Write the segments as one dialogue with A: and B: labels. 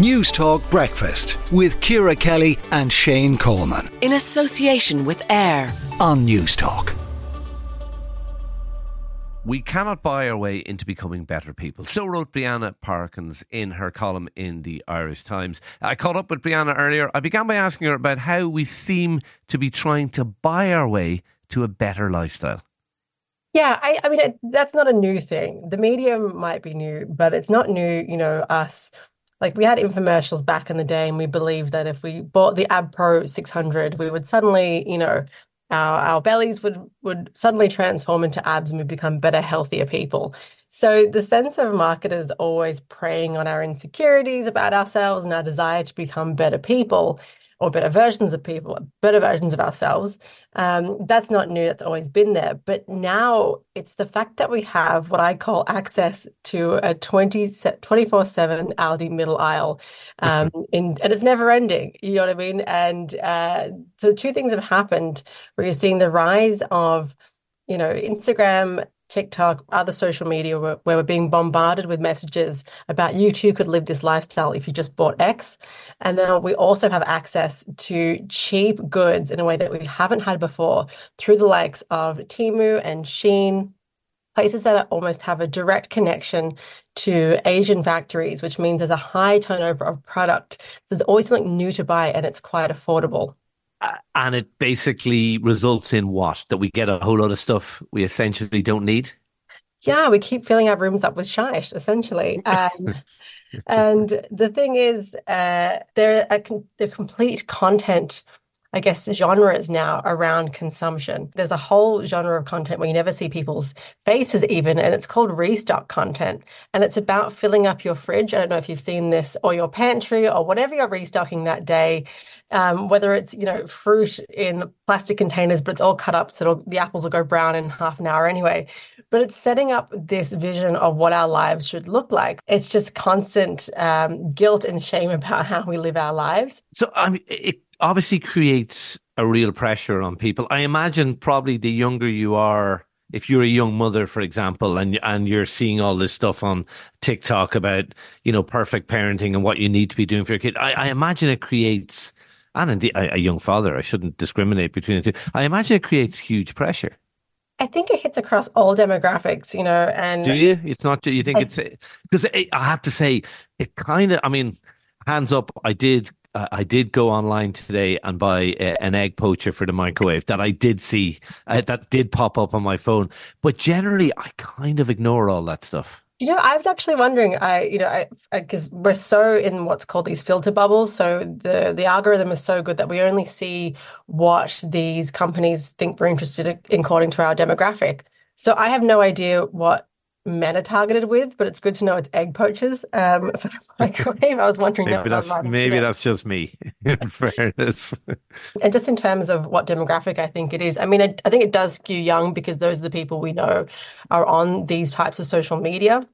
A: Newstalk Breakfast with Ciara Kelly and Shane Coleman.
B: In association with AIR
A: on Newstalk.
C: We cannot buy our way into becoming better people. So wrote Brianna Parkins in her column in the Irish Times. I caught up with Brianna earlier. I began by asking her about how we seem to be trying to buy our way to a better lifestyle.
D: Yeah, I, I mean, it, that's not a new thing. The medium might be new, but it's not new, you know, us like we had infomercials back in the day and we believed that if we bought the ab pro 600 we would suddenly you know our, our bellies would would suddenly transform into abs and we'd become better healthier people. So the sense of marketers always preying on our insecurities about ourselves and our desire to become better people or better versions of people, better versions of ourselves. Um, that's not new, that's always been there. But now it's the fact that we have what I call access to a 20, 24 7 Aldi middle aisle. Um, in, and it's never ending, you know what I mean? And uh, so two things have happened where you're seeing the rise of you know, Instagram TikTok, other social media where, where, we're being bombarded with messages about you too could live this lifestyle if you just bought X. And then we also have access to cheap goods in a way that we haven't had before through the likes of Temu and Shein, places that almost have a direct connection to Asian factories, which means there's a high turnover of product. There's always something new to buy and it's quite affordable
C: and it basically results in what? That we get a whole lot of stuff we essentially don't need?
D: Yeah, we keep filling our rooms up with shite, essentially. Um, and the thing is, uh, they're, the complete content I guess, genres now around consumption. There's a whole genre of content where you never see people's faces, even, and it's called restock content. And it's about filling up your fridge. I don't know if you've seen this, or your pantry, or whatever you're restocking that day. Um, whether it's you know fruit in plastic containers, but it's all cut up so the apples will go brown in half an hour anyway. But it's setting up this vision of what our lives should look like. It's just constant um, guilt and shame about how we live our lives.
C: So I mean, it obviously creates a real pressure on people. I imagine probably the younger you are, if you're a young mother, for example, and and you're seeing all this stuff on TikTok about you know perfect parenting and what you need to be doing for your kid, I, I imagine it creates, and indeed a, a young father. I shouldn't discriminate between the two. I imagine it creates huge pressure.
D: I think it hits across all demographics, you know. And
C: do you? It's not. You think I, it's because I have to say it kind of. I mean, hands up. I did uh, I did go online today and buy a, an egg poacher for the microwave that I did see uh, that did pop up on my phone. But generally, I kind of ignore all that stuff.
D: You know, I was actually wondering. I, you know, because we're so in what's called these filter bubbles. So the the algorithm is so good that we only see what these companies think we're interested in according to our demographic. So I have no idea what meta targeted with, but it's good to know it's egg poachers um, for the microwave. I was wondering
C: maybe
D: that
C: that's maybe that's just me. In fairness,
D: and just in terms of what demographic I think it is, I mean, I, I think it does skew young because those are the people we know are on these types of social media.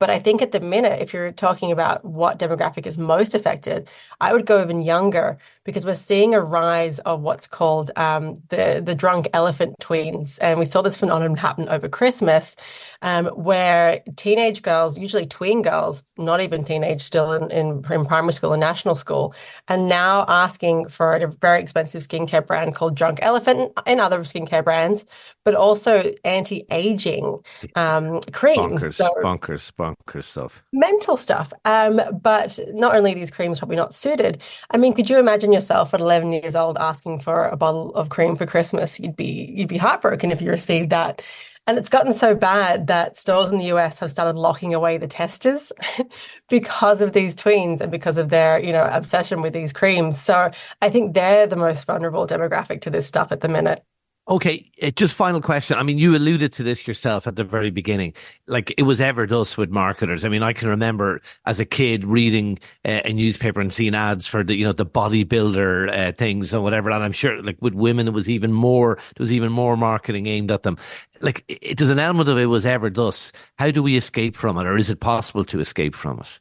D: But I think at the minute, if you're talking about what demographic is most affected, I would go even younger because we're seeing a rise of what's called um, the the drunk elephant tweens, and we saw this phenomenon happen over Christmas, um, where teenage girls, usually tween girls, not even teenage, still in, in, in primary school and national school, are now asking for a very expensive skincare brand called Drunk Elephant and other skincare brands, but also anti-aging um, creams.
C: Bonkers, so, bonkers, bonkers stuff.
D: Mental stuff. Um, but not only these creams probably not suited. I mean, could you imagine yourself at 11 years old asking for a bottle of cream for Christmas? You'd be you'd be heartbroken if you received that. And it's gotten so bad that stores in the US have started locking away the testers because of these tweens and because of their, you know, obsession with these creams. So I think they're the most vulnerable demographic to this stuff at the minute.
C: Okay, uh, just final question. I mean, you alluded to this yourself at the very beginning. Like it was ever thus with marketers. I mean, I can remember as a kid reading uh, a newspaper and seeing ads for the you know the bodybuilder uh, things and whatever. And I'm sure like with women, it was even more. There was even more marketing aimed at them. Like it, an element of it was ever thus. How do we escape from it, or is it possible to escape from it?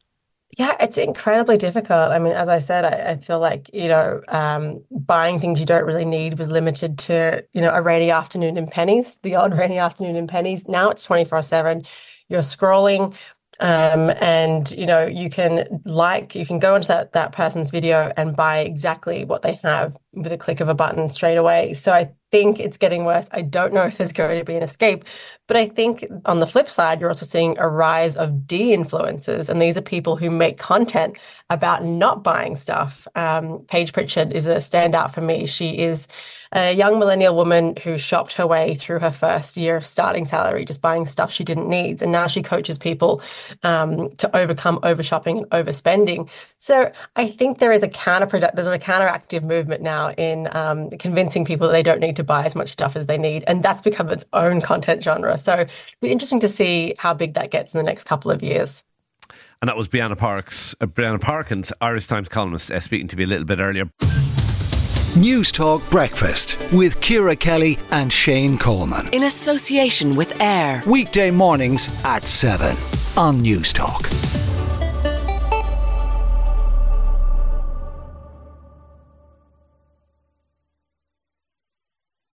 D: Yeah, it's incredibly difficult. I mean, as I said, I, I feel like, you know, um, buying things you don't really need was limited to, you know, a rainy afternoon in Penneys, the odd rainy afternoon in Penneys. Now it's 24 7. You're scrolling. Um, and you know, you can like, you can go into that that person's video and buy exactly what they have with a click of a button straight away. So I think it's getting worse. I don't know if there's going to be an escape, but I think on the flip side, you're also seeing a rise of de-influencers, and these are people who make content about not buying stuff. Um, Paige Pritchard is a standout for me. She is a young millennial woman who shopped her way through her first year of starting salary, just buying stuff she didn't need. And now she coaches people um, to overcome over shopping and overspending. So I think there is a counterproductive, there's a counteractive movement now in um, convincing people that they don't need to buy as much stuff as they need. And that's become its own content genre. So it'll be interesting to see how big that gets in the next couple of years.
C: And that was Brianna Parks, uh, Brianna Parkins, Irish Times columnist, uh, speaking to me a little bit earlier.
A: Newstalk Breakfast with Ciara Kelly and Shane Coleman.
B: In association with AIR.
A: Weekday mornings at 7 on Newstalk.